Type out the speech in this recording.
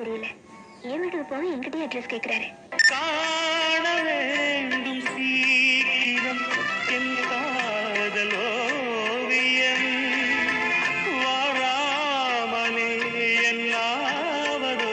தெரியல என் வீட்டுக்கு போக என்கிட்டயே அட்ரஸ் கேட்கிறாரு காண வேண்டும் சீக்கிரம் என் காதல் ஓவியம். வாராமலே என்னாவதோ